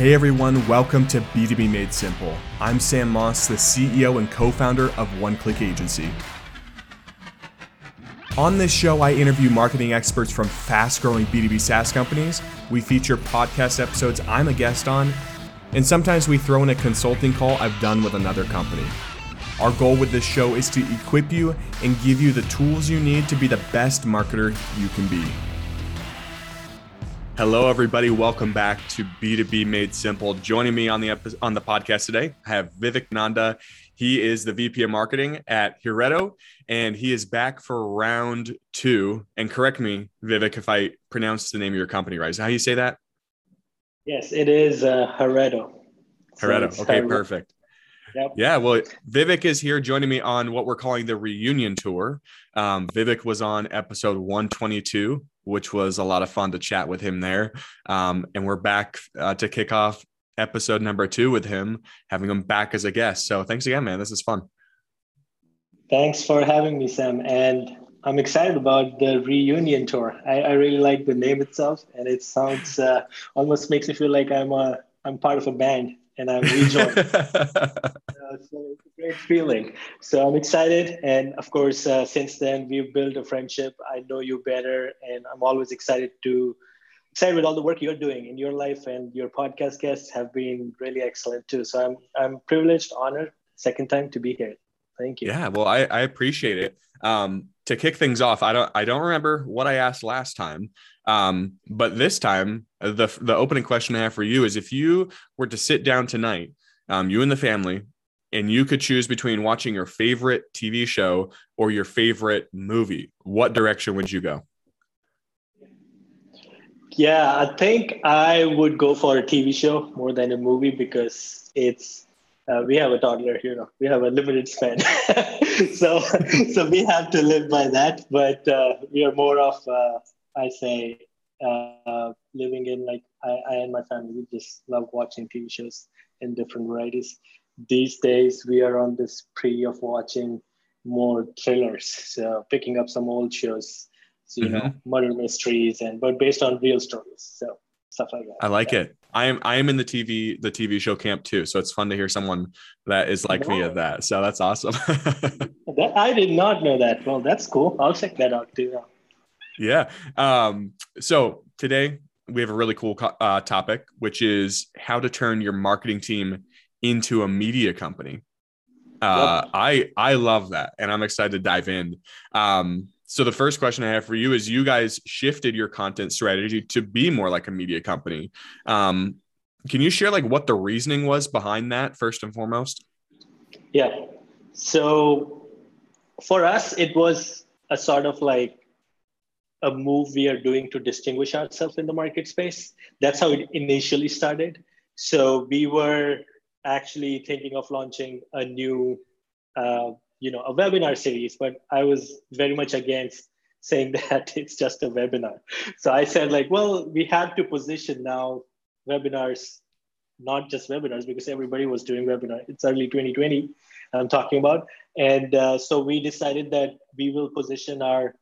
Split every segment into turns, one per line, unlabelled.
Hey everyone, welcome to B2B Made Simple. I'm Sam Moss, the CEO and co founder of One Click Agency. On this show, I interview marketing experts from fast growing B2B SaaS companies. We feature podcast episodes I'm a guest on, and sometimes we throw in a consulting call I've done with another company. Our goal with this show is to equip you and give you the tools you need to be the best marketer you can be. Hello, everybody. Welcome back to B2B Made Simple. Joining me on the epi- on the podcast today, I have Vivek Nanda. He is the VP of Marketing at Heretto, and he is back for round two. And correct me, Vivek, if I pronounce the name of your company right. Is that how you say that?
Yes, it is uh.
Heretto. So okay, perfect. Yep. Yeah, well, Vivek is here joining me on what we're calling the reunion tour. Um, Vivek was on episode 122, which was a lot of fun to chat with him there. Um, and we're back uh, to kick off episode number two with him, having him back as a guest. So thanks again, man. This is fun.
Thanks for having me, Sam. And I'm excited about the reunion tour. I, I really like the name itself, and it sounds uh, almost makes me feel like I'm a I'm part of a band and I'm rejoined. uh, so it's a great feeling. So I'm excited. And of course, uh, since then, we've built a friendship. I know you better, and I'm always excited to excited with all the work you're doing in your life and your podcast guests have been really excellent too. So I'm I'm privileged, honored, second time to be here. Thank you.
Yeah, well, I, I appreciate it. Um, to kick things off, I don't I don't remember what I asked last time, um, but this time the the opening question I have for you is if you were to sit down tonight, um, you and the family, and you could choose between watching your favorite TV show or your favorite movie, what direction would you go?
Yeah, I think I would go for a TV show more than a movie because it's uh, we have a toddler you know. We have a limited span. So so we have to live by that. But uh, we are more of uh, i say uh, living in like I, I and my family we just love watching tv shows in different varieties. These days we are on this spree of watching more thrillers. So picking up some old shows so, you mm-hmm. know murder mysteries and but based on real stories. So stuff like that
i like yeah. it I am I am in the TV the TV show camp too, so it's fun to hear someone that is like wow. me at that. So that's awesome.
that, I did not know that. Well, that's cool. I'll check that out too.
Yeah. Um, so today we have a really cool uh, topic, which is how to turn your marketing team into a media company. Uh, yep. I I love that, and I'm excited to dive in. Um, so the first question I have for you is you guys shifted your content strategy to be more like a media company. Um, can you share like what the reasoning was behind that first and foremost?
Yeah. So for us, it was a sort of like a move we are doing to distinguish ourselves in the market space. That's how it initially started. So we were actually thinking of launching a new uh, you know a webinar series but i was very much against saying that it's just a webinar. So i said like well we have to position now webinars not just webinars because everybody was doing webinar. It's early 2020 i'm talking about. And uh, so we decided that we will position our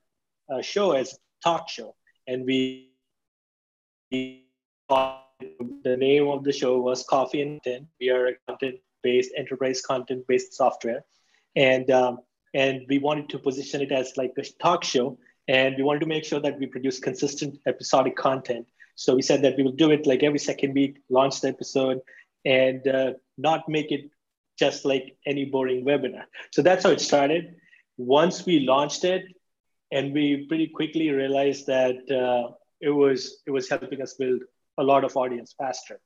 uh, show as talk show. And we the name of the show was coffee and content we are a content based enterprise content based software and um, and we wanted to position it as like a talk show. And we wanted to make sure that we produce consistent episodic content. So we said that we will do it like every second week launch the episode and uh, not make it just like any boring webinar. So that's how it started. Once we launched it and we pretty quickly realized that uh, it was it was helping us build a lot of audience faster.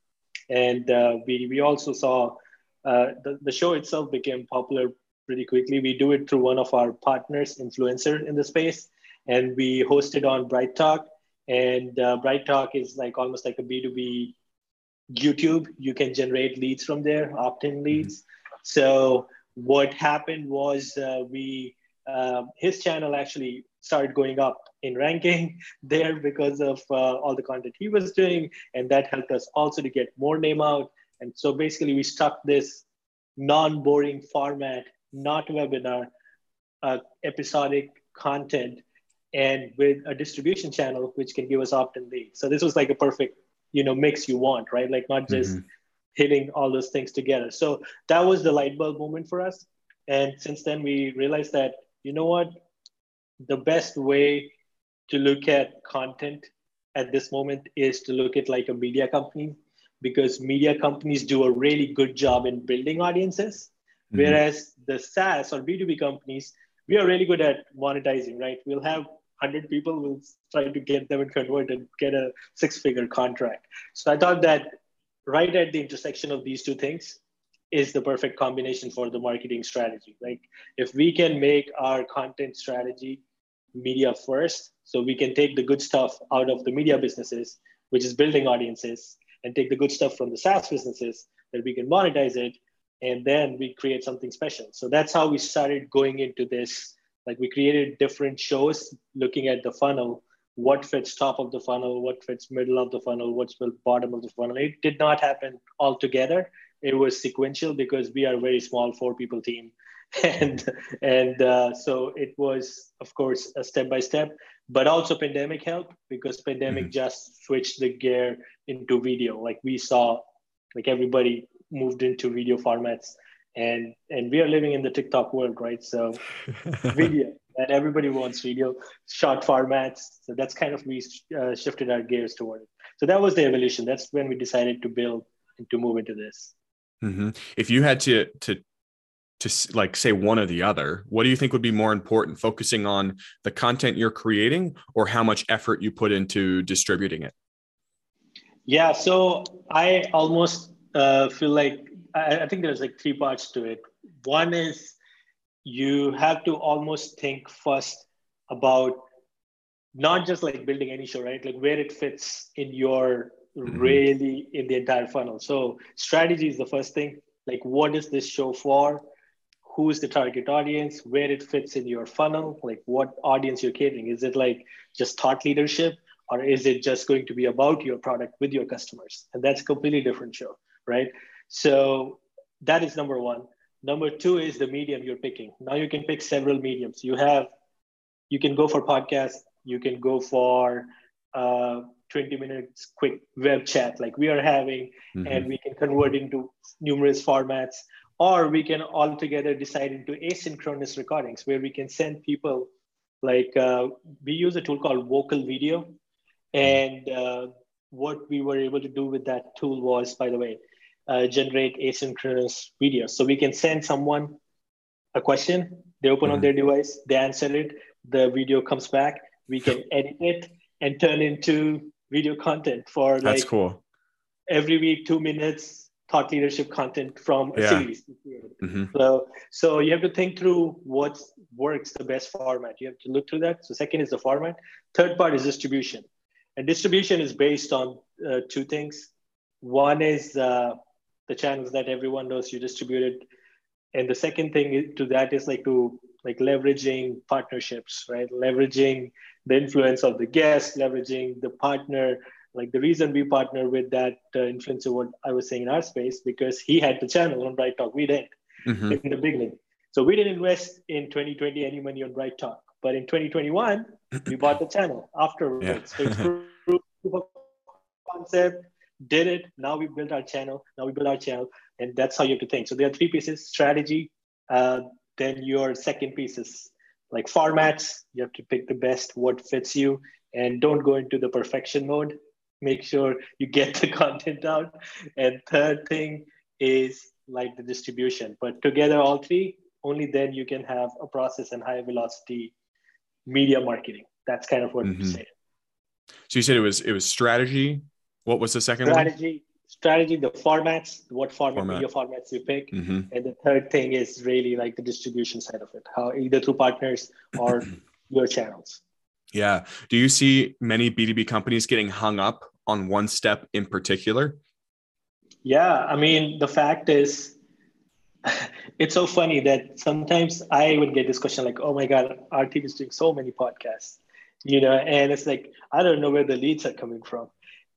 And uh, we we also saw uh, the, the show itself became popular pretty quickly. We do it through one of our partners, influencer in the space, and we host it on BrightTalk. And uh, BrightTalk is like almost like a B2B YouTube. You can generate leads from there, opt-in mm-hmm. leads. Mm-hmm. So what happened was uh, we uh, his channel actually started going up in ranking there because of uh, all the content he was doing, and that helped us also to get more name out. And so basically, we stuck this non-boring format not webinar, uh, episodic content, and with a distribution channel which can give us opt-in leads. So this was like a perfect you know mix you want right? Like not just mm-hmm. hitting all those things together. So that was the light bulb moment for us. And since then we realized that you know what? The best way to look at content at this moment is to look at like a media company because media companies do a really good job in building audiences mm-hmm. whereas the saas or b2b companies we are really good at monetizing right we'll have 100 people we'll try to get them and convert and get a six figure contract. So I thought that right at the intersection of these two things is the perfect combination for the marketing strategy. Like if we can make our content strategy media first, so we can take the good stuff out of the media businesses, which is building audiences, and take the good stuff from the SaaS businesses that we can monetize it, and then we create something special. So that's how we started going into this. Like we created different shows looking at the funnel. What fits top of the funnel? What fits middle of the funnel? What's the bottom of the funnel? It did not happen all together it was sequential because we are a very small four people team. And and uh, so it was of course a step by step but also pandemic helped because pandemic mm-hmm. just switched the gear into video. Like we saw like everybody moved into video formats. And and we are living in the tiktok world right? So video and everybody wants video short formats. So that's kind of we uh, shifted our gears toward it. So that was the evolution. That's when we decided to build and to move into this.
Mm-hmm. if you had to to to like say one or the other what do you think would be more important focusing on the content you're creating or how much effort you put into distributing it?
Yeah so i almost uh, feel like I, I think there's like three parts to it. One is you have to almost think first about not just like building any show, right? Like where it fits in your mm-hmm. really in the entire funnel. So strategy is the first thing. Like what is this show for? Who's the target audience? Where it fits in your funnel? Like what audience you're catering? Is it like just thought leadership? Or is it just going to be about your product with your customers? And that's a completely different show, right? So that is number one. Number two is the medium you're picking. Now you can pick several mediums. You have, you can go for podcast. You can go for uh, 20 minutes quick web chat like we are having, mm-hmm. and we can convert into numerous formats. Or we can altogether decide into asynchronous recordings where we can send people like uh, we use a tool called Vocal Video. And uh, what we were able to do with that tool was, by the way, uh, generate asynchronous videos. So we can send someone a question, they open mm-hmm. on their device, they answer it, the video comes back, we can edit it and turn into video content for like
That's cool.
every week, two minutes thought leadership content from a yeah. series. Mm-hmm. So, so you have to think through what works the best format. You have to look through that. So second is the format. Third part is distribution. And distribution is based on uh, two things. One is uh, the channels that everyone knows you distributed and the second thing to that is like to like leveraging partnerships right? Leveraging the influence of the guest leveraging the partner. Like the reason we partner with that uh, influencer what i was saying in our space because he had the channel on BrightTalk we didn't mm-hmm. in the beginning. So we didn't invest in 2020 any money on BrightTalk but in 2021 we bought the channel afterwards. Yeah. so it's proof of concept did it. Now we built our channel. Now we build our channel, and that's how you have to think. So there are three pieces: strategy. Uh, then your second piece is like formats. You have to pick the best, what fits you, and don't go into the perfection mode. Make sure you get the content out. And third thing is like the distribution. But together, all three, only then you can have a process and high velocity media marketing. That's kind of what mm-hmm. you said.
So you said it was it was strategy, what was the second
strategy, one? Strategy, the formats, what format, format. formats you pick. Mm-hmm. And the third thing is really like the distribution side of it, how either through partners or your channels.
Yeah. Do you see many B2B companies getting hung up on one step in particular?
Yeah. I mean, the fact is, it's so funny that sometimes I would get this question like, oh my God, our team is doing so many podcasts, you know, and it's like, I don't know where the leads are coming from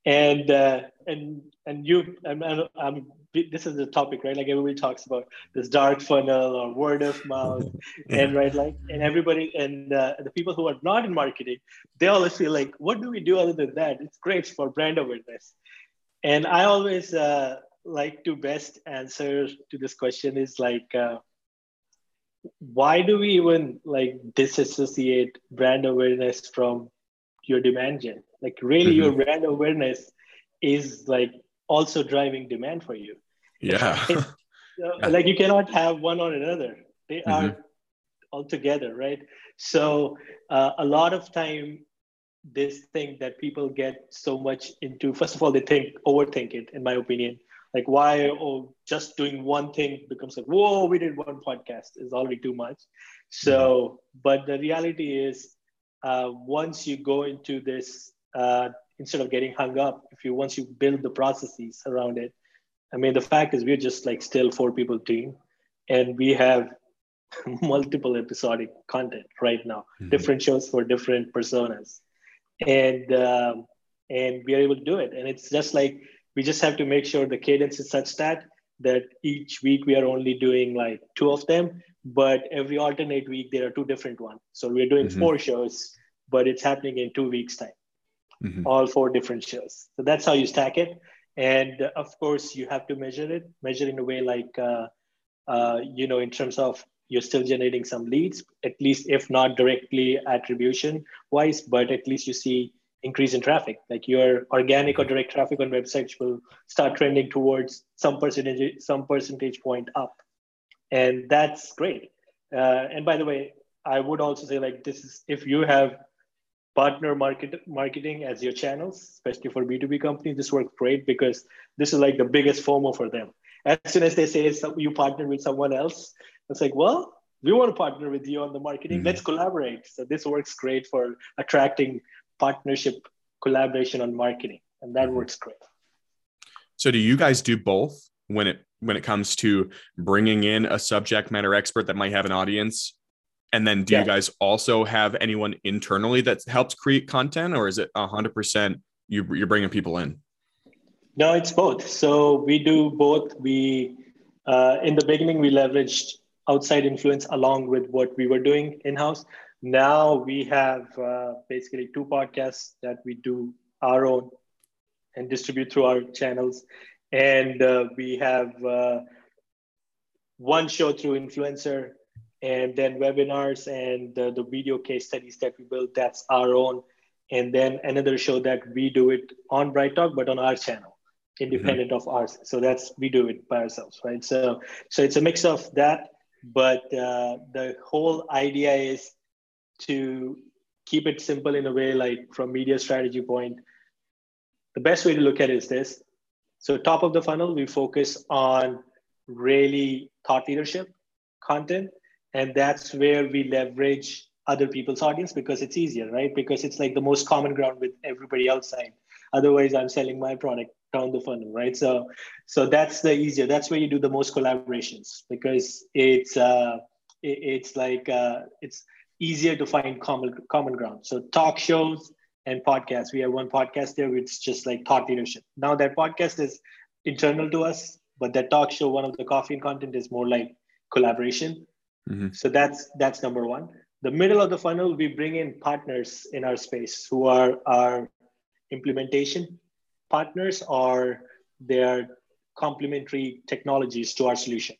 and uh, and and you I'm, I'm, this is the topic right like everybody talks about this dark funnel or word of mouth yeah. and right like and everybody and uh, the people who are not in marketing they always feel like what do we do other than that it's great for brand awareness and I always uh, like to best answer to this question is like, uh, why do we even like disassociate brand awareness from your demand gen? Like, really, mm-hmm. your brand awareness is like also driving demand for you.
Yeah.
like you cannot have one or another. They mm-hmm. are all together, right? So uh, a lot of time this thing that people get so much into first of all they think overthink it in my opinion like why oh just doing one thing becomes like whoa we did one podcast is already too much so mm-hmm. but the reality is uh, once you go into this uh, instead of getting hung up if you once you build the processes around it i mean the fact is we're just like still four people team and we have multiple episodic content right now mm-hmm. different shows for different personas and um, and we are able to do it. And it's just like we just have to make sure the cadence is such that that each week we are only doing like two of them, but every alternate week there are two different ones. So we're doing mm-hmm. four shows, but it's happening in two weeks time, mm-hmm. all four different shows. So that's how you stack it. And uh, of course, you have to measure it, measure in a way like, uh, uh, you know, in terms of you're still generating some leads, at least if not directly attribution wise, but at least you see increase in traffic. Like your organic or direct traffic on websites will start trending towards some percentage, some percentage point up, and that's great. Uh, and by the way, I would also say like this is if you have partner market marketing as your channels, especially for B2B companies, this works great because this is like the biggest FOMO for them. As soon as they say you partner with someone else, it's like, well, we want to partner with you on the marketing. Mm-hmm. Let's collaborate. So this works great for attracting partnership collaboration on marketing, and that mm-hmm. works great.
So do you guys do both when it when it comes to bringing in a subject matter expert that might have an audience? And then do yeah. you guys also have anyone internally that helps create content or is it 100% you, you're bringing people in?
No, it's both. So we do both. We uh, in the beginning we leveraged outside influence along with what we were doing in house. Now we have uh, basically two podcasts that we do our own and distribute through our channels. And uh, we have uh, one show through influencer and then webinars and the video case studies that we build, that's our own. And then another show that we do it on BrightTalk, but on our channel independent mm-hmm. of ours so that's we do it by ourselves right so so it's a mix of that but uh, the whole idea is to keep it simple in a way like from media strategy point the best way to look at it is this so top of the funnel we focus on really thought leadership content and that's where we leverage other people's audience because it's easier right because it's like the most common ground with everybody outside otherwise i'm selling my product down the funnel, right? So, so that's the easier. That's where you do the most collaborations because it's uh, it, it's like uh, it's easier to find common common ground. So talk shows and podcasts. We have one podcast there. It's just like thought leadership. Now that podcast is internal to us, but that talk show, one of the coffee and content, is more like collaboration. Mm-hmm. So that's that's number one. The middle of the funnel, we bring in partners in our space who are our implementation partners or their complementary technologies to our solution.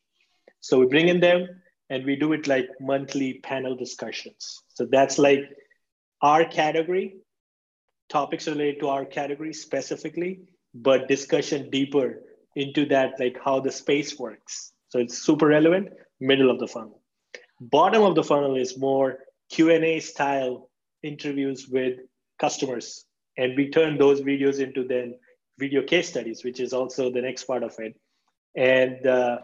So we bring in them and we do it like monthly panel discussions. So that's like our category, topics related to our category specifically, but discussion deeper into that, like how the space works. So it's super relevant, middle of the funnel. Bottom of the funnel is more Q&A style interviews with customers. And we turn those videos into then video case studies which is also the next part of it. And uh,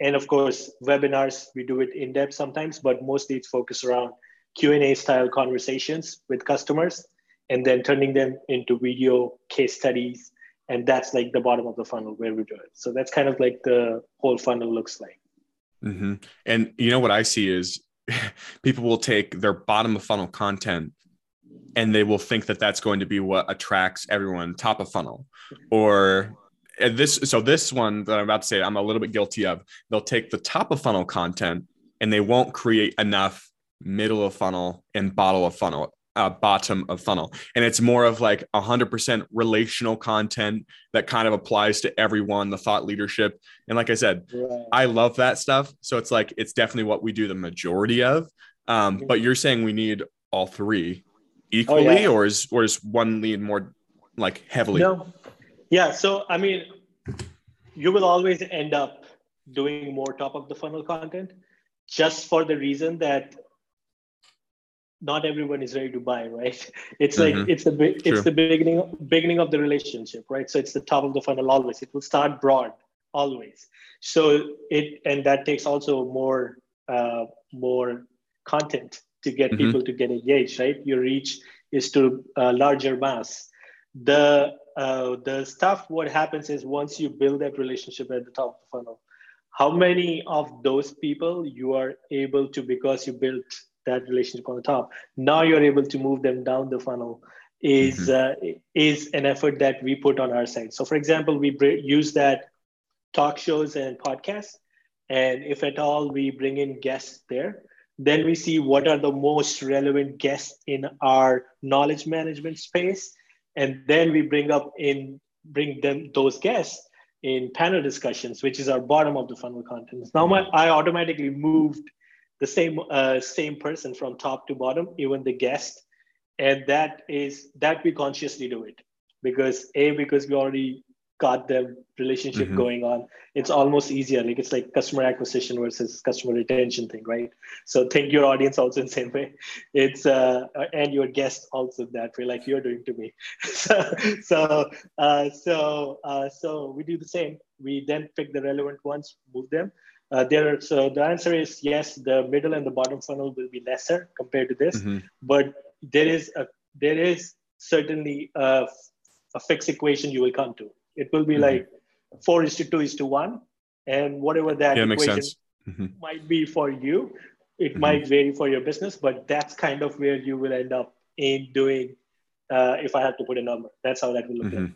and of course webinars we do it in depth sometimes but mostly it's focused around q&a style conversations with customers and then turning them into video case studies. And that's like the bottom of the funnel where we do it. So that's kind of like the whole funnel looks like
mm-hmm. and you know what i see is people will take their bottom of funnel content and they will think that that's going to be what attracts everyone top of funnel. Or this so this one that i'm about to say i'm a little bit guilty of. They'll take the top of funnel content and they won't create enough middle of funnel and bottle of funnel uh, bottom of funnel. And it's more of like 100% relational content that kind of applies to everyone the thought leadership. And like i said right. i love that stuff. So it's like it's definitely what we do the majority of. Um, but you're saying we need all three equally oh, yeah. or is or is one lead more like heavily?
No. Yeah so i mean you will always end up doing more top of the funnel content just for the reason that not everyone is ready to buy right it's like mm-hmm. it's the it's True. the beginning beginning of the relationship right so it's the top of the funnel always it will start broad always so it and that takes also more uh, more content to get mm-hmm. people to get engaged right your reach is to a larger mass the uh, the stuff what happens is once you build that relationship at the top of the funnel how many of those people you are able to because you built that relationship on the top. Now you're able to move them down the funnel is mm-hmm. uh, is an effort that we put on our side. So for example we br- use that talk shows and podcasts and if at all we bring in guests there then we see what are the most relevant guests in our knowledge management space and then we bring up in bring them those guests in panel discussions which is our bottom of the funnel content. Now my, i automatically moved the same uh, same person from top to bottom, even the guest, and that is that we consciously do it because a because we already got the relationship mm-hmm. going on. It's almost easier. Like it's like customer acquisition versus customer retention thing, right? So think your audience also in the same way. It's uh, and your guest also that way, like you're doing to me. so so uh, so uh, so we do the same. We then pick the relevant ones, move them, uh, there, so the answer is yes. The middle and the bottom funnel will be lesser compared to this, mm-hmm. but there is a there is certainly a, a fixed equation you will come to. It will be mm-hmm. like four is to two is to one, and whatever that yeah, equation mm-hmm. might be for you, it mm-hmm. might vary for your business, but that's kind of where you will end up in doing. Uh, if I have to put a number, that's how that will look mm-hmm. like.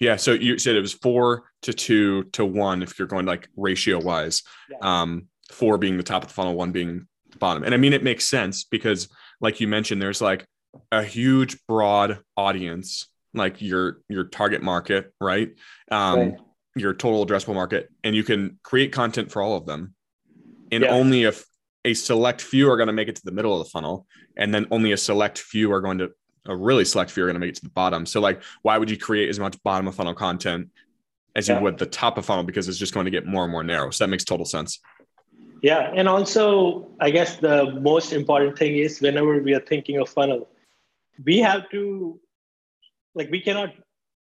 Yeah. So you said it was four to two to one if you're going like ratio wise. Yeah. Um, four being the top of the funnel, one being the bottom. And I mean, it makes sense because, like you mentioned, there's like a huge, broad audience, like your your target market, right? Um, right. Your total addressable market, and you can create content for all of them. And yeah. only if a select few are going to make it to the middle of the funnel, and then only a select few are going to a really select few are going to make it to the bottom. So like, why would you create as much bottom of funnel content as yeah. you would the top of funnel because it's just going to get more and more narrow. So that makes total sense.
Yeah, and also I guess the most important thing is whenever we are thinking of funnel, we have to like we cannot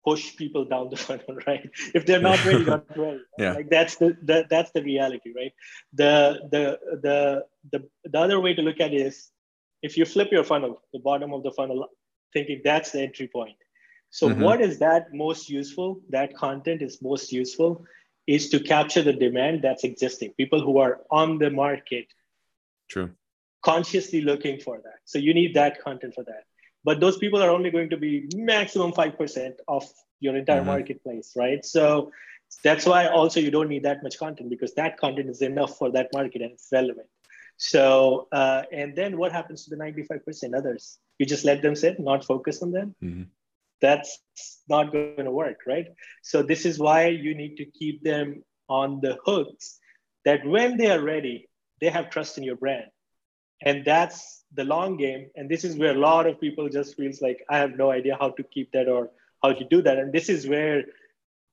push people down the funnel, right? If they're not ready, not ready. Yeah. Like that's the, the that's the reality, right? The the the the the other way to look at it is if you flip your funnel, the bottom of the funnel thinking that's the entry point. So mm-hmm. what is that most useful? That content is most useful is to capture the demand that's existing. People who are on the market.
True.
Consciously looking for that. So you need that content for that. But those people are only going to be maximum 5% of your entire mm-hmm. marketplace, right? So that's why also you don't need that much content because that content is enough for that market and it's relevant. So, uh, and then what happens to the 95% others? You just let them sit, not focus on them. Mm-hmm. That's not going to work, right? So, this is why you need to keep them on the hooks that when they are ready, they have trust in your brand. And that's the long game. And this is where a lot of people just feels like, I have no idea how to keep that or how to do that. And this is where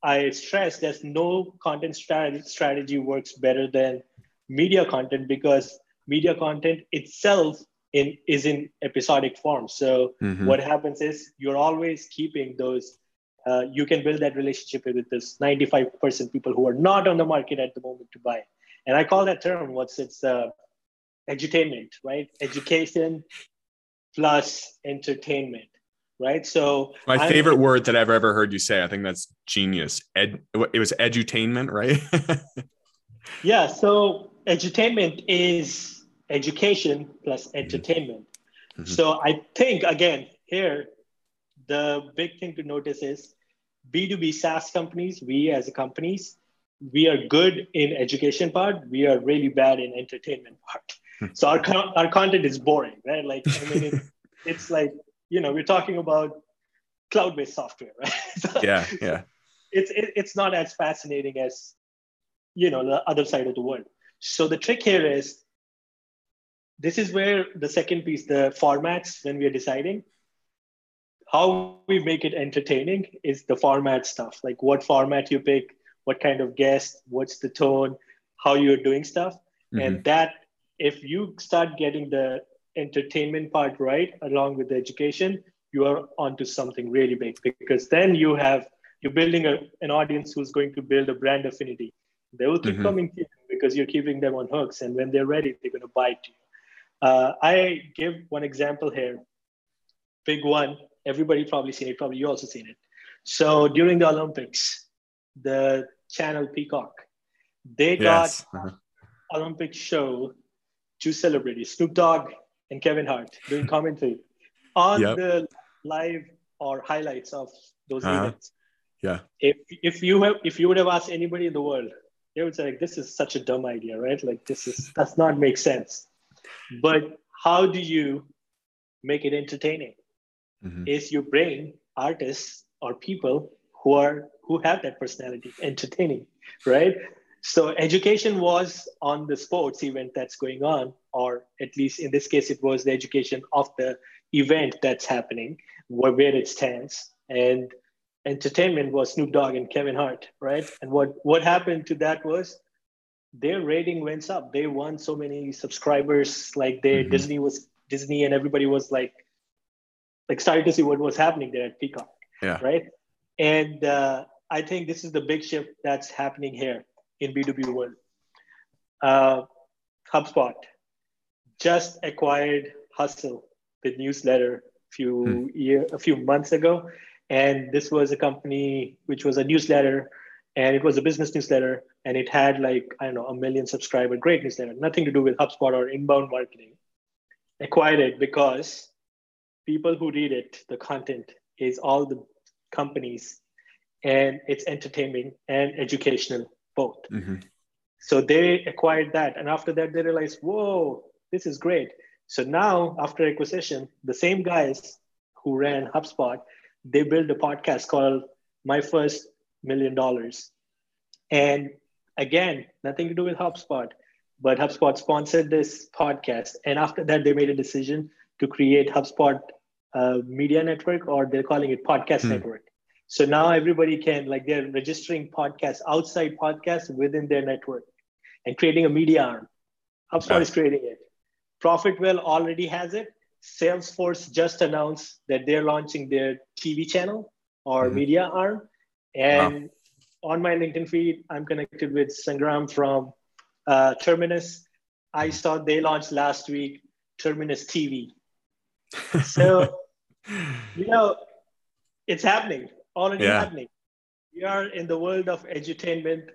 I stress that no content strategy works better than media content because media content itself in is in episodic form. So mm-hmm. what happens is you're always keeping those uh, you can build that relationship with this 95% people who are not on the market at the moment to buy. And i call that term what's it's uh, edutainment right? Education plus entertainment right? So
my I'm, favorite word that i've ever heard you say. I think that's genius. Ed, it was edutainment right?
Yeah so edutainment is education plus mm-hmm. entertainment. Mm-hmm. So I think again here, the big thing to notice is B2B SaaS companies, we as companies, we are good in education part, we are really bad in entertainment part. Hmm. so our, our content is boring, right? Like I mean, it's like you know we're talking about cloud-based software, right?
so, yeah, yeah.
It's it, it's not as fascinating as you know the other side of the world. So the trick here is this is where the second piece, the formats, when we are deciding how we make it entertaining, is the format stuff. Like what format you pick, what kind of guest, what's the tone, how you're doing stuff, mm-hmm. and that if you start getting the entertainment part right along with the education, you are onto something really big because then you have you're building a, an audience who's going to build a brand affinity. They will keep mm-hmm. coming to you because you're keeping them on hooks, and when they're ready, they're going to bite you. Uh, I give one example here, big one. Everybody probably seen it. Probably you also seen it. So during the Olympics, the channel Peacock, they yes. got uh-huh. Olympic show two celebrities, Snoop Dogg and Kevin Hart, doing commentary on yep. the live or highlights of those uh-huh. events.
Yeah.
If if you have if you would have asked anybody in the world, they would say like, this is such a dumb idea, right? Like this is does not make sense. But how do you make it entertaining? Mm-hmm. Is you bring artists or people who are who have that personality entertaining, right? So education was on the sports event that's going on, or at least in this case, it was the education of the event that's happening, where, where it stands. And entertainment was Snoop Dogg and Kevin Hart, right? And what what happened to that was their rating went up. They won so many subscribers. Like they mm-hmm. Disney was Disney, and everybody was like like started to see what was happening there at Peacock,
yeah.
right? And uh, I think this is the big shift that's happening here in B2B world. Uh, HubSpot just acquired Hustle, the newsletter, a few hmm. year a few months ago, and this was a company which was a newsletter, and it was a business newsletter, and it had like I don't know a million subscriber, great newsletter, nothing to do with HubSpot or inbound marketing. Acquired it because people who read it, the content is all the companies, and it's entertaining and educational both. Mm-hmm. So they acquired that. And after that, they realized, whoa, this is great. So now, after acquisition, the same guys who ran HubSpot, they built a podcast called My First Million Dollars. And again, nothing to do with HubSpot, but HubSpot sponsored this podcast. And after that, they made a decision to create HubSpot uh, Media Network, or they're calling it Podcast hmm. Network. So now everybody can like they're registering podcasts outside podcasts within their network and creating a media arm. HubSpot is creating it. Profitwell already has it. Salesforce just announced that they're launching their TV channel or mm-hmm. media arm. And wow. on my LinkedIn feed, I'm connected with Sangram from uh, Terminus. I saw they launched last week Terminus TV. So, you know, it's happening already yeah. happening. We are in the world of edutainment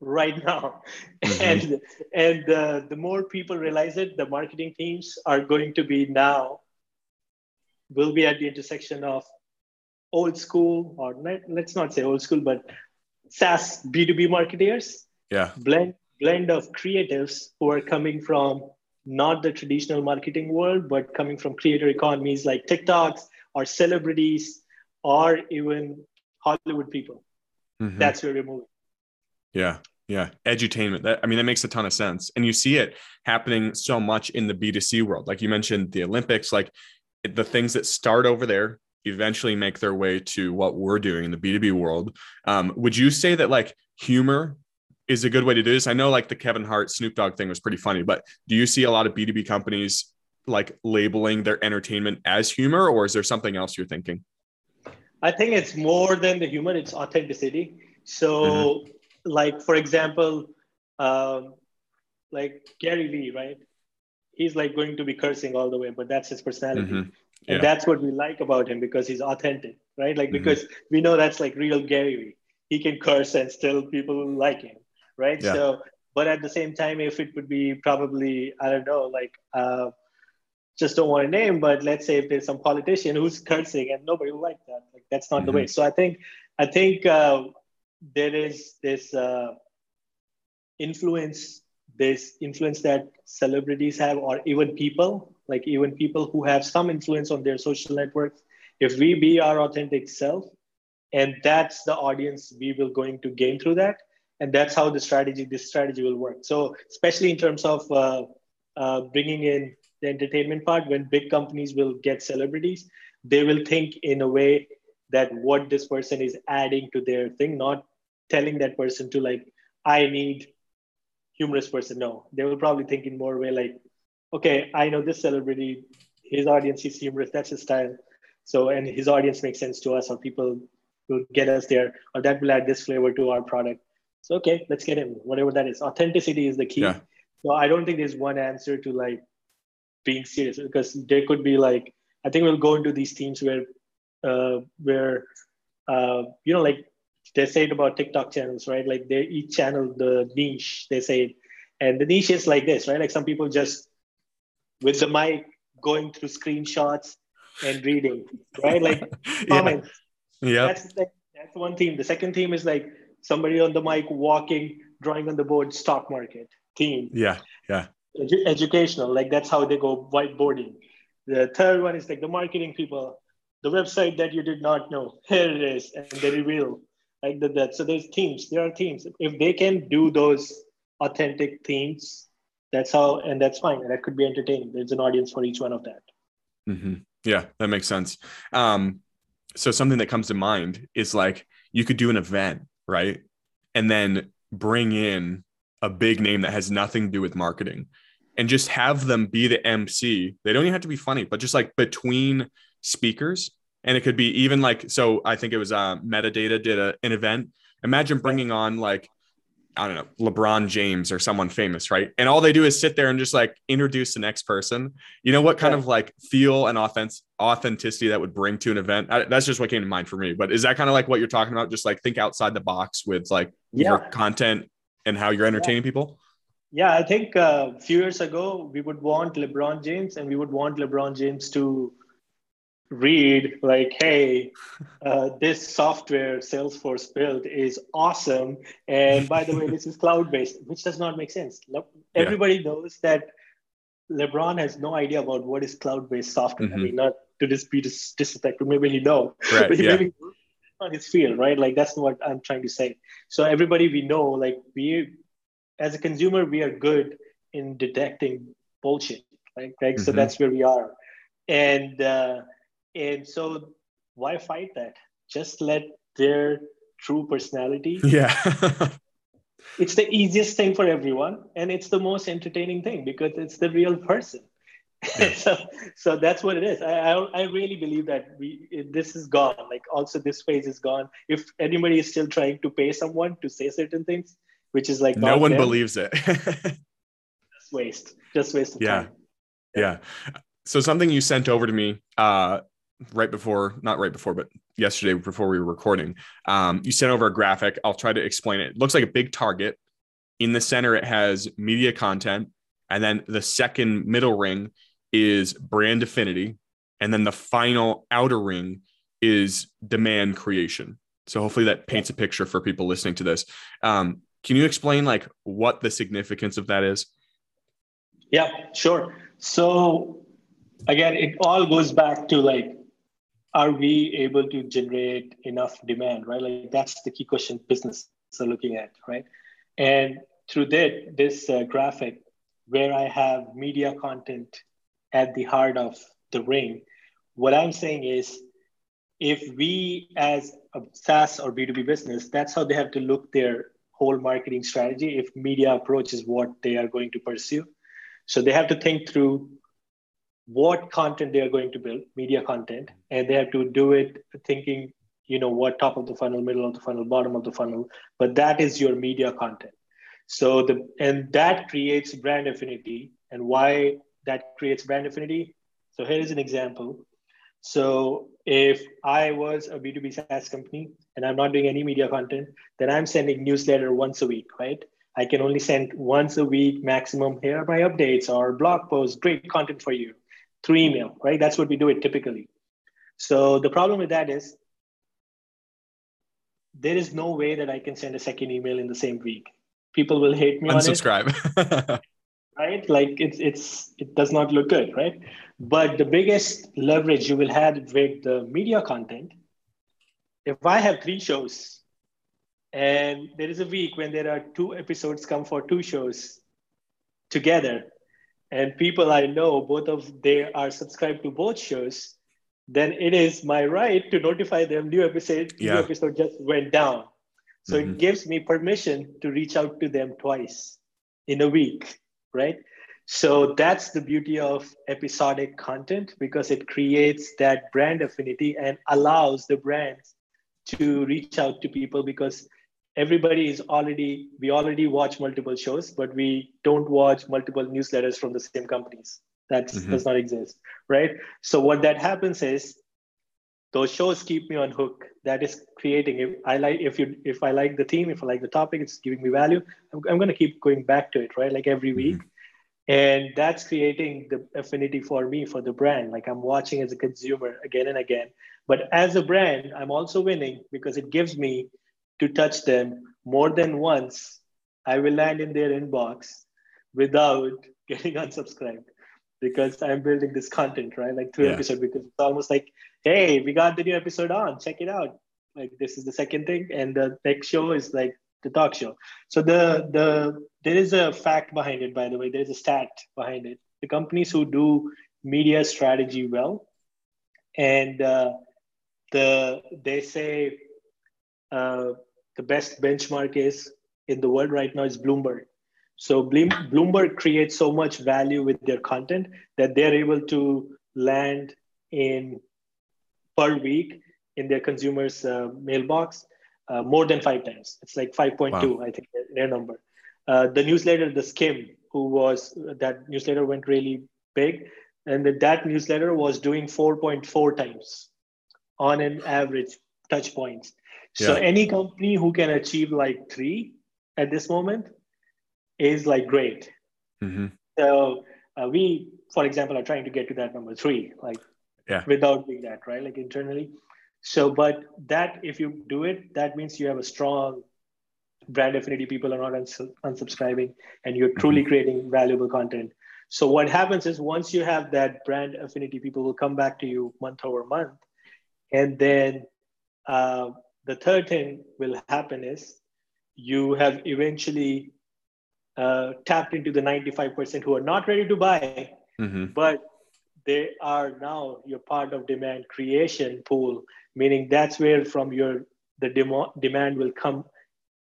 right now, mm-hmm. and and uh, the more people realize it, the marketing teams are going to be now will be at the intersection of old school or not, let's not say old school, but SaaS B2B marketers.
Yeah.
Blend blend of creatives who are coming from not the traditional marketing world, but coming from creator economies like TikToks or celebrities or even Hollywood people. Mm-hmm. That's where we're moving.
Yeah. Yeah. Edutainment. That I mean, that makes a ton of sense. And you see it happening so much in the B2C world. Like you mentioned the Olympics, like the things that start over there eventually make their way to what we're doing in the B2B world. Um, would you say that like humor is a good way to do this? I know like the Kevin Hart Snoop Dogg thing was pretty funny, but do you see a lot of B2B companies like labeling their entertainment as humor or is there something else you're thinking?
I think it's more than the humor, it's authenticity. So, mm-hmm. Like, for example, um, like Gary Vee, right? He's like going to be cursing all the way, but that's his personality. Mm-hmm. Yeah. And that's what we like about him because he's authentic, right? Like, mm-hmm. because we know that's like real Gary Vee. He can curse and still people like him, right? Yeah. So, but at the same time, if it would be probably, I don't know, like, uh, just don't want to name, but let's say if there's some politician who's cursing and nobody will like that, like that's not mm-hmm. the way. So I think I think uh, there is this uh, influence, this influence that celebrities have, or even people like even people who have some influence on their social networks, if we be our authentic self, and that's the audience we will going to gain through that, and that's how the strategy, this strategy will work. So especially in terms of uh, uh, bringing in the entertainment part, when big companies will get celebrities, they will think in a way that what this person is adding to their thing, not telling that person to like, I need humorous person. No, they will probably think in more way like, okay, I know this celebrity, his audience is humorous, that's his style. So, and his audience makes sense to us, or people will get us there, or that will add this flavor to our product. So, okay, let's get him, whatever that is. Authenticity is the key. Yeah. So, I don't think there's one answer to like being serious because there could be like, I think we'll go into these teams where, uh, where, uh, you know, like they say it about TikTok channels, right? Like they each channel the niche they say, and the niche is like this, right? Like some people just with the mic going through screenshots and reading, right? Like comments.
Yeah.
That's that's one theme. The second theme is like somebody on the mic walking, drawing on the board, stock market theme.
Yeah, yeah.
Edu- educational, like that's how they go whiteboarding. The third one is like the marketing people, the website that you did not know. Here it is, and they reveal like that, that so there's teams there are teams if they can do those authentic themes that's how and that's fine. That could be entertaining. There's an audience for each one of that.
Mm-hmm. yeah that makes sense. Um, so something that comes to mind is like you could do an event right? And then bring in a big name that has nothing to do with marketing and just have them be the mc they don't even have to be funny but just like between speakers and it could be even like so i think it was uh metadata did a, an event. Imagine bringing on like i don't know lebron james or someone famous right? And all they do is sit there and just like introduce the next person. You know what kind yeah. of like feel and offense authenticity that would bring to an event? I, that's just what came to mind for me. But is that kind of like what you're talking about? Just like think outside the box with like yeah. your content and how you're entertaining yeah. people?
Yeah i think uh, a few years ago we would want lebron james and we would want lebron james to read like hey uh, this software salesforce built is awesome and by the way this is cloud based which does not make sense everybody yeah. knows that lebron has no idea about what is cloud based software mm-hmm. i mean not to this be dis- disrespectful maybe he know right, but yeah. maybe on his field right like that's what i'm trying to say so everybody we know like we as a consumer we are good in detecting bullshit like, like mm-hmm. so that's where we are and uh, and so why fight that? Just let their true personality.
Yeah.
it's the easiest thing for everyone. And it's the most entertaining thing because it's the real person. Yeah. so, so that's what it is. I, I, I really believe that we this is gone. Like also this phase is gone. If anybody is still trying to pay someone to say certain things, which is like
no one them, believes it.
just waste. Just waste of
yeah.
time.
Yeah. yeah. So something you sent over to me uh, right before, not right before, but yesterday before we were recording, um, you sent over a graphic. I'll try to explain it. it. Looks like a big target. In the center, it has media content. And then the second middle ring is brand affinity. And then the final outer ring is demand creation. So hopefully that paints a picture for people listening to this. Um, can you explain like what the significance of that is?
Yeah, sure. So again, it all goes back to like are we able to generate enough demand, right? Like that's the key question businesses are looking at, right? And through that, this uh, graphic where I have media content at the heart of the ring, what I'm saying is if we as a SaaS or B2B business, that's how they have to look their whole marketing strategy if media approach is what they are going to pursue. So they have to think through what content they are going to build, media content, and they have to do it thinking, you know, what top of the funnel, middle of the funnel, bottom of the funnel. But that is your media content. So the and that creates brand affinity. And why that creates brand affinity? So here is an example. So if I was a B2B SaaS company and I'm not doing any media content, then I'm sending newsletter once a week, right? I can only send once a week maximum. Here are my updates or blog posts, great content for you through email, right? That's what we do it typically. So the problem with that is there is no way that I can send a second email in the same week. People will hate me
Unsubscribe.
on it. right? Like it's it's it does not look good, right? But the biggest leverage you will have with the media content, if I have three shows, and there is a week when there are two episodes come for two shows together, and people I know both of they are subscribed to both shows, then it is my right to notify them new episode yeah. new episode just went down. So mm-hmm. it gives me permission to reach out to them twice in a week, right? So that's the beauty of episodic content because it creates that brand affinity and allows the brands to reach out to people because everybody is already we already watch multiple shows but we don't watch multiple newsletters from the same companies. That mm-hmm. does not exist right? So what that happens is those shows keep me on hook. That is creating if i like if you if i like the theme if i like the topic it's giving me value i'm, I'm going to keep going back to it right? Like every week. Mm-hmm. and that's creating the affinity for me for the brand. Like i'm watching as a consumer again and again. But as a brand i'm also winning because it gives me to touch them more than once i will land in their inbox without getting unsubscribed because I'm building this content, right? Like through yeah. episode, because it's almost like, hey, we got the new episode on, check it out. Like this is the second thing, and the next show is like the talk show. So the the there is a fact behind it, by the way. There is a stat behind it. The companies who do media strategy well, and uh, the they say uh, the best benchmark is in the world right now is Bloomberg. So Bloomberg creates so much value with their content that they're able to land in per week in their consumers' uh, mailbox uh, more than five times. It's like 5.2, wow. I think, their number. Uh, the newsletter, The Skimm, who was that newsletter went really big, and that newsletter was doing 4.4 times on an average touch points. So yeah. any company who can achieve like three at this moment is like great. Mm-hmm. So uh, we, for example, are trying to get to that number three, like yeah. without doing that, right? Like internally. So, but that if you do it, that means you have a strong brand affinity. People are not uns- unsubscribing, and you're truly mm-hmm. creating valuable content. So what happens is once you have that brand affinity, people will come back to you month over month, and then uh, the third thing will happen is you have eventually uh, tapped into the 95% who are not ready to buy, mm-hmm. but they are now you're part of demand creation pool, meaning that's where from your the demo, demand will come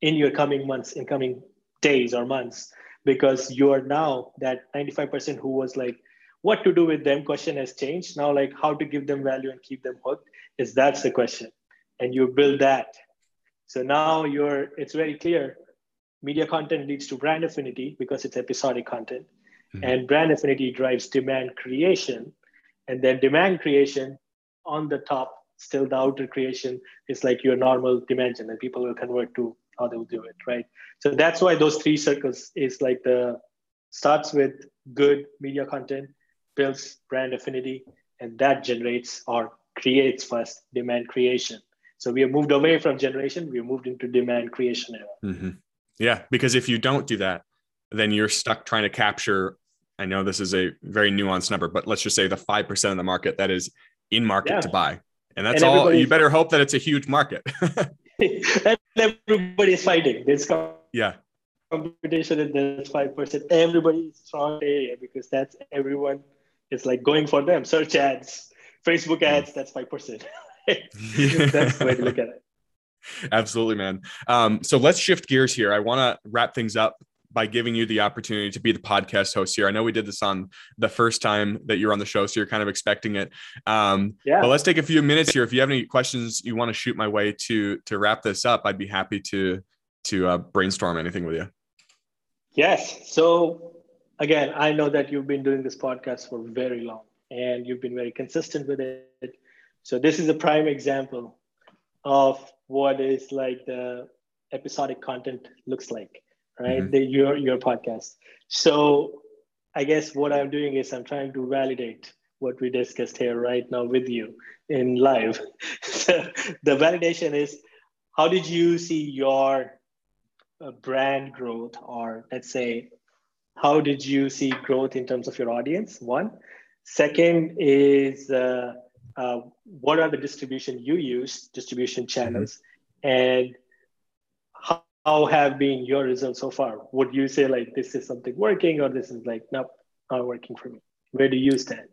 in your coming months, in coming days or months, because you are now that 95% who was like, what to do with them question has changed. Now, like how to give them value and keep them hooked is that's the question. And you build that. So now you're it's very clear media content leads to brand affinity because it's episodic content mm-hmm. and brand affinity drives demand creation and then demand creation on the top still the outer creation is like your normal dimension and people will convert to how they will do it right so that's why those three circles is like the starts with good media content builds brand affinity and that generates or creates first demand creation so we have moved away from generation we have moved into demand creation era
mm-hmm. Yeah, because if you don't do that, then you're stuck trying to capture. I know this is a very nuanced number, but let's just say the 5% of the market that is in market yeah. to buy. And that's and all you better hope that it's a huge market.
and everybody's fighting. There's
yeah.
competition and there's 5%. Everybody's strong area because that's everyone It's like going for them. Search ads, Facebook mm. ads, that's 5%. that's the way to look at it.
Absolutely, man. Um, so let's shift gears here. I want to wrap things up by giving you the opportunity to be the podcast host here. I know we did this on the first time that you're on the show, so you're kind of expecting it. Um, yeah. But let's take a few minutes here. If you have any questions you want to shoot my way to to wrap this up, I'd be happy to to uh, brainstorm anything with you.
Yes. So again, I know that you've been doing this podcast for very long, and you've been very consistent with it. So this is a prime example of what is like the episodic content looks like, right? Mm-hmm. The, your your podcast. So I guess what I'm doing is I'm trying to validate what we discussed here right now with you in live. the validation is how did you see your uh, brand growth or let's say how did you see growth in terms of your audience? One. Second is uh, uh, what are the distribution you use, distribution channels, mm-hmm. and how, how have been your results so far? Would you say like this is something working, or this is like nope, not working for me? Where do you stand?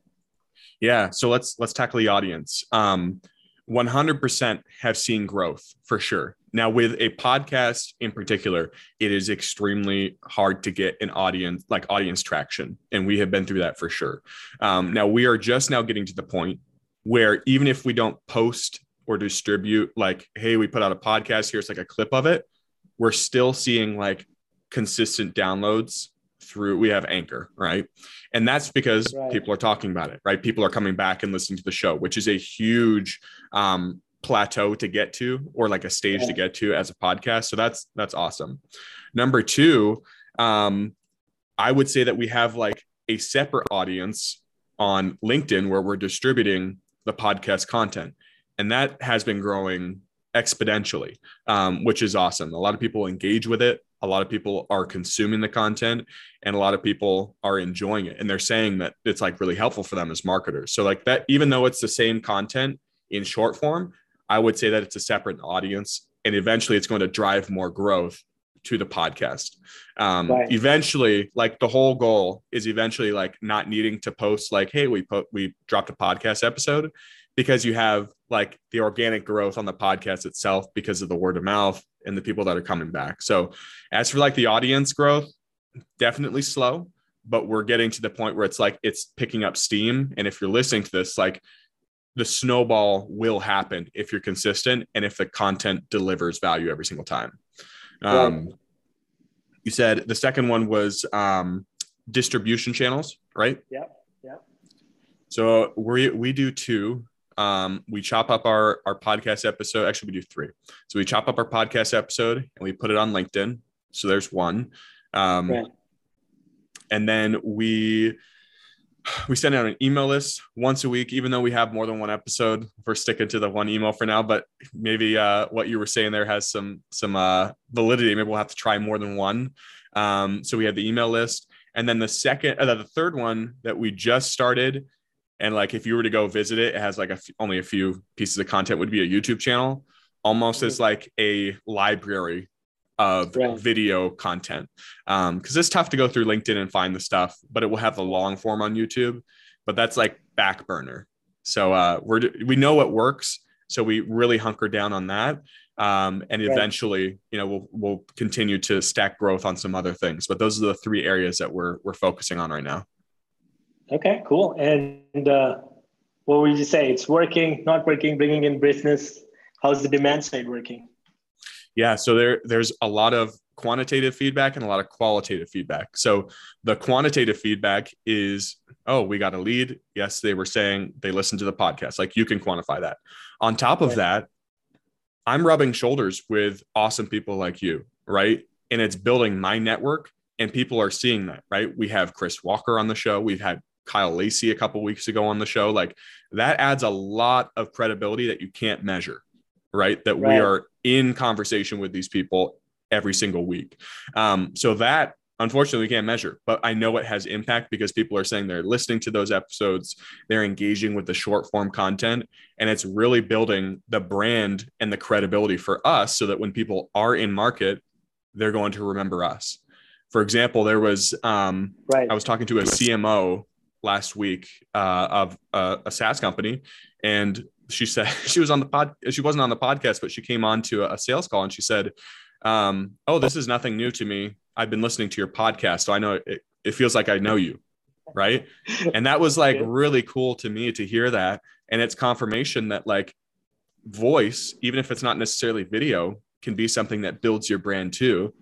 Yeah, so let's let's tackle the audience. Um, 100% have seen growth for sure. Now, with a podcast in particular, it is extremely hard to get an audience, like audience traction. And we have been through that for sure. Um, now, we are just now getting to the point where even if we don't post or distribute, like, hey, we put out a podcast, here's like a clip of it, we're still seeing like consistent downloads through we have anchor right and that's because right. people are talking about it right people are coming back and listening to the show which is a huge um, plateau to get to or like a stage yeah. to get to as a podcast so that's that's awesome number two um, i would say that we have like a separate audience on linkedin where we're distributing the podcast content. And that has been growing exponentially um, which is awesome. A lot of people engage with it. A lot of people are consuming the content and a lot of people are enjoying it. And they're saying that it's like really helpful for them as marketers. So like that even though it's the same content in short form i would say that it's a separate audience and eventually it's going to drive more growth to the podcast um right. eventually like the whole goal is eventually like not needing to post like hey we put we dropped a podcast episode because you have like the organic growth on the podcast itself because of the word of mouth and the people that are coming back. So as for like the audience growth, definitely slow, but we're getting to the point where it's like it's picking up steam. And if you're listening to this, like the snowball will happen if you're consistent and if the content delivers value every single time. Um, You said the second one was um, distribution channels, right?
Yeah. Yeah.
So we we do two um, we chop up our our podcast episode. Actually, we do three. So we chop up our podcast episode and we put it on LinkedIn. So there's one, um, right. and then we we send out an email list once a week. Even though we have more than one episode, we're sticking to the one email for now. But maybe uh, what you were saying there has some some uh, validity. Maybe we'll have to try more than one. Um, so we have the email list, and then the second, uh, the third one that we just started and like if you were to go visit it, it has like a f- only a few pieces of content would be a YouTube channel, almost as like a library of right. video content. Um, because it's tough to go through LinkedIn and find the stuff, but it will have the long form on YouTube. But that's like back burner. So uh, we're we know what works, so we really hunker down on that. Um, and right. eventually, you know, we'll we'll continue to stack growth on some other things. But those are the three areas that we're we're focusing on right now.
Okay, cool. And uh, what would you say? It's working, not working, bringing in business. How's the demand side working?
Yeah, so there there's a lot of quantitative feedback and a lot of qualitative feedback. So the quantitative feedback is, oh, we got a lead. Yes, they were saying they listened to the podcast. Like you can quantify that. On top of that, I'm rubbing shoulders with awesome people like you, right? And it's building my network and people are seeing that, right? We have Chris Walker on the show. We've had Kyle Lacy a couple weeks ago on the show. Like that adds a lot of credibility that you can't measure, right? That right. we are in conversation with these people every single week. Um, so that unfortunately we can't measure, but I know it has impact because people are saying they're listening to those episodes, they're engaging with the short form content, and it's really building the brand and the credibility for us so that when people are in market, they're going to remember us. For example, there was um, right. I was talking to a CMO last week uh, of a, a SaaS company, and she said she was on the pod. She wasn't on the podcast, but she came on to a, a sales call and she said, um, "Oh, this is nothing new to me. I've been listening to your podcast, so I know it, it feels like I know you." Right. And that was like really cool to me to hear that. And it's confirmation that like voice, even if it's not necessarily video, can be something that builds your brand too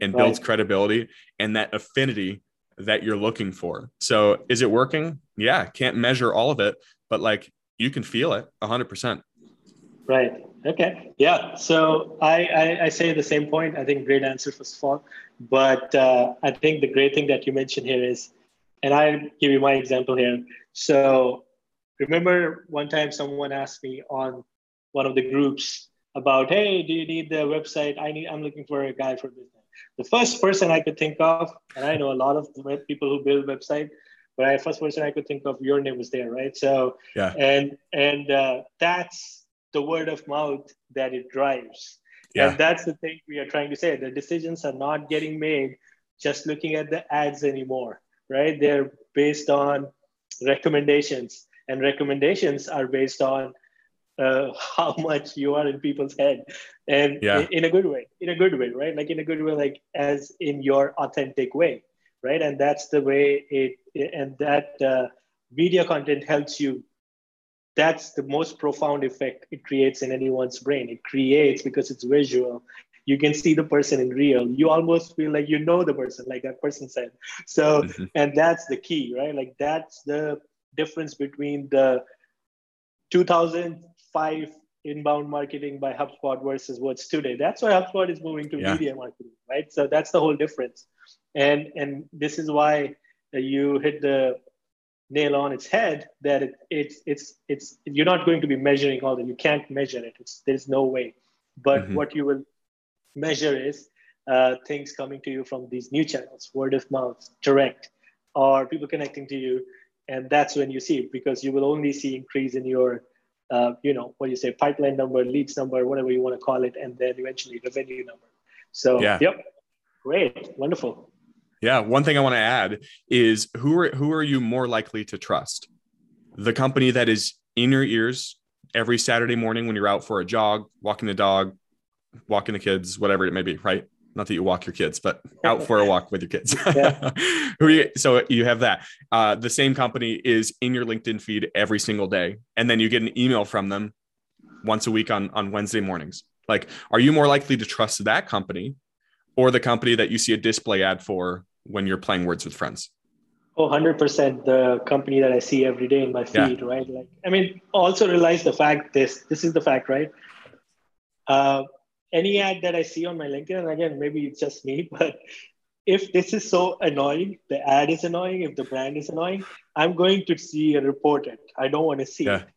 and builds right. credibility and that affinity that you're looking for. So is it working? Yeah, can't measure all of it, but like you can feel it 100%.
Right. Okay. Yeah. So I, I, I say the same point. I think great answer first of all, but uh, I think the great thing that you mentioned here is, and I'll give you my example here. So remember one time someone asked me on one of the groups about, hey, do you need the website? I need. I'm looking for a guy for business The first person I could think of, and I know a lot of people who build website, but I first person I could think of, your name was there, right? So
yeah,
and and uh, that's the word of mouth that it drives.
Yeah.
And that's the thing we are trying to say. The decisions are not getting made just looking at the ads anymore, right? They're based on recommendations, and recommendations are based on uh, how much you are in people's head, and
yeah.
in, a good way, in a good way, right? Like in a good way, like as in your authentic way, right? And that's the way it, and that uh, media content helps you that's the most profound effect it creates in anyone's brain. It creates because it's visual. You can see the person in real. You almost feel like you know the person, like that person said. So, mm-hmm. and that's the key, right? Like that's the difference between the 2005 inbound marketing by HubSpot versus what's today. That's why HubSpot is moving to yeah. media marketing, right? So that's the whole difference. And and this is why you hit the nail on its head that it, it's it's it's you're not going to be measuring all that you can't measure it it's, there's no way but mm-hmm. what you will measure is uh, things coming to you from these new channels word of mouth direct or people connecting to you and that's when you see it because you will only see increase in your uh, you know what you say pipeline number leads number whatever you want to call it and then eventually revenue number so
yeah.
yep great wonderful
yeah, one thing I want to add is who are who are you more likely to trust? The company that is in your ears every Saturday morning when you're out for a jog, walking the dog, walking the kids, whatever it may be, right? Not that you walk your kids, but out for a walk with your kids. you, so you have that. Uh, the same company is in your LinkedIn feed every single day, and then you get an email from them once a week on on Wednesday mornings. Like, are you more likely to trust that company or the company that you see a display ad for when you're playing Words with Friends?
Oh, 100% the company that I see every day in my feed, yeah. right? Like, I mean, also realize the fact this, this is the fact, right? Uh, any ad that I see on my LinkedIn, and again, maybe it's just me, but if this is so annoying, the ad is annoying, if the brand is annoying, I'm going to see and report it. I don't want to see
yeah.
it.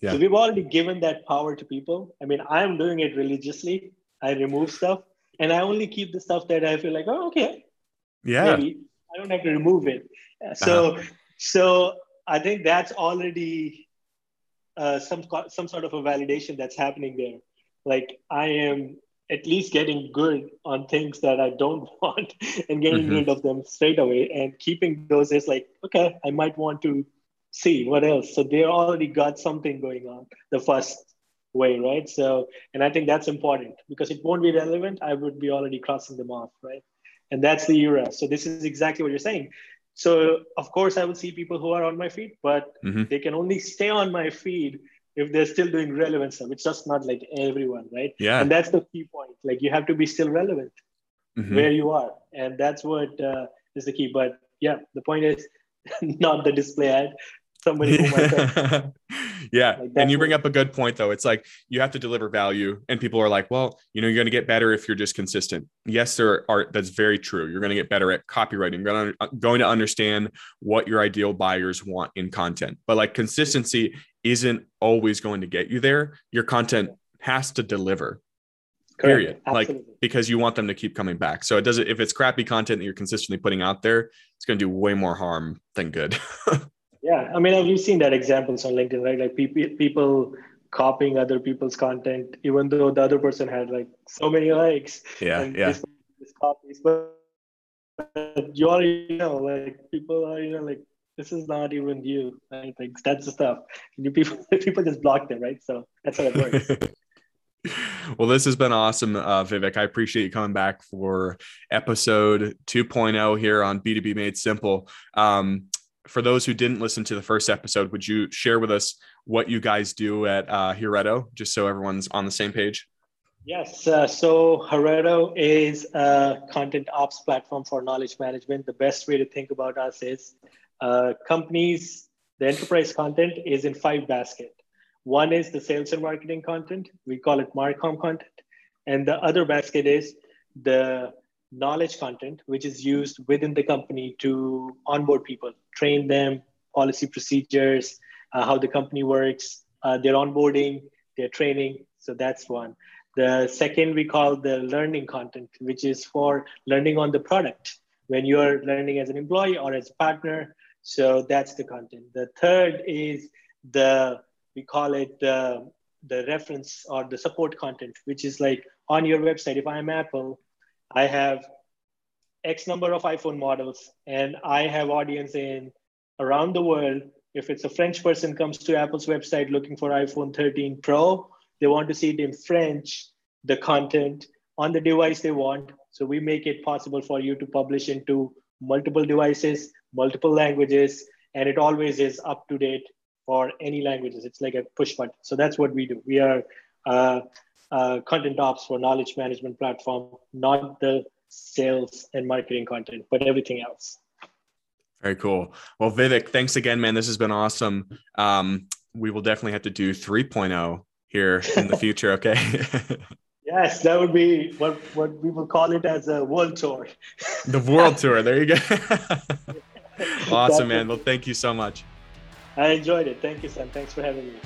Yeah.
So we've already given that power to people. I mean, I'm doing it religiously. I remove stuff and I only keep the stuff that I feel like, oh, okay,
yeah
maybe i don't have to remove it so uh-huh. so i think that's already uh, some some sort of a validation that's happening there like i am at least getting good on things that i don't want and getting mm-hmm. rid of them straight away and keeping those is like okay i might want to see what else so they already got something going on the first way right so and i think that's important because it won't be relevant i would be already crossing them off right and that's the era. So this is exactly what you're saying. So of course I will see people who are on my feed, but
mm-hmm.
they can only stay on my feed if they're still doing relevant stuff. It's just not like everyone, right?
Yeah.
And that's the key point. Like you have to be still relevant mm-hmm. where you are, and that's what uh, is the key. But yeah, the point is not the display ad somebody who might
yeah like and you bring up a good point though it's like you have to deliver value and people are like well you know you're going to get better if you're just consistent yes there are that's very true you're going to get better at copywriting you're going to, going to understand what your ideal buyers want in content but like consistency isn't always going to get you there your content has to deliver period like because you want them to keep coming back so it doesn't if it's crappy content that you're consistently putting out there it's going to do way more harm than good
Yeah, I mean, have you seen that examples on LinkedIn, right? Like people people copying other people's content, even though the other person had like so many likes.
Yeah, yeah.
Copies, but you already know, like people are, you know, like this is not even you. Right? Like that's the stuff. You people people just block them, right? So that's how it works.
well, this has been awesome, uh, Vivek. I appreciate you coming back for episode 2.0 here on B2B Made Simple. Um, for those who didn't listen to the first episode, would you share with us what you guys do at uh, just so everyone's on the same page?
Yes. Uh, so Heretto is a content ops platform for knowledge management. The best way to think about us is uh, companies, the enterprise content is in five basket. One is the sales and marketing content. We call it Marcom content. And the other basket is the knowledge content, which is used within the company to onboard people, train them, policy procedures, uh, how the company works, uh, their onboarding, their training. So that's one. The second we call the learning content, which is for learning on the product when you're learning as an employee or as a partner. So that's the content. The third is the we call it the the reference or the support content, which is like on your website. If I'm Apple, I have X number of iPhone models, and I have audience in around the world. If it's a French person comes to Apple's website looking for iPhone 13 Pro, they want to see it in French, the content on the device they want. So we make it possible for you to publish into multiple devices, multiple languages, and it always is up to date for any languages. It's like a push button. So that's what we do. We are uh, uh, content ops for knowledge management platform, not the sales and marketing content, but everything else.
Very cool. Well, Vivek, thanks again, man. This has been awesome. Um, we will definitely have to do 3.0 here in the future. Okay.
yes, that would be what what we will call it as a world tour.
the world tour. There you go. awesome, man. Well, thank you so much.
I enjoyed it. Thank you, Sam. Thanks for having me.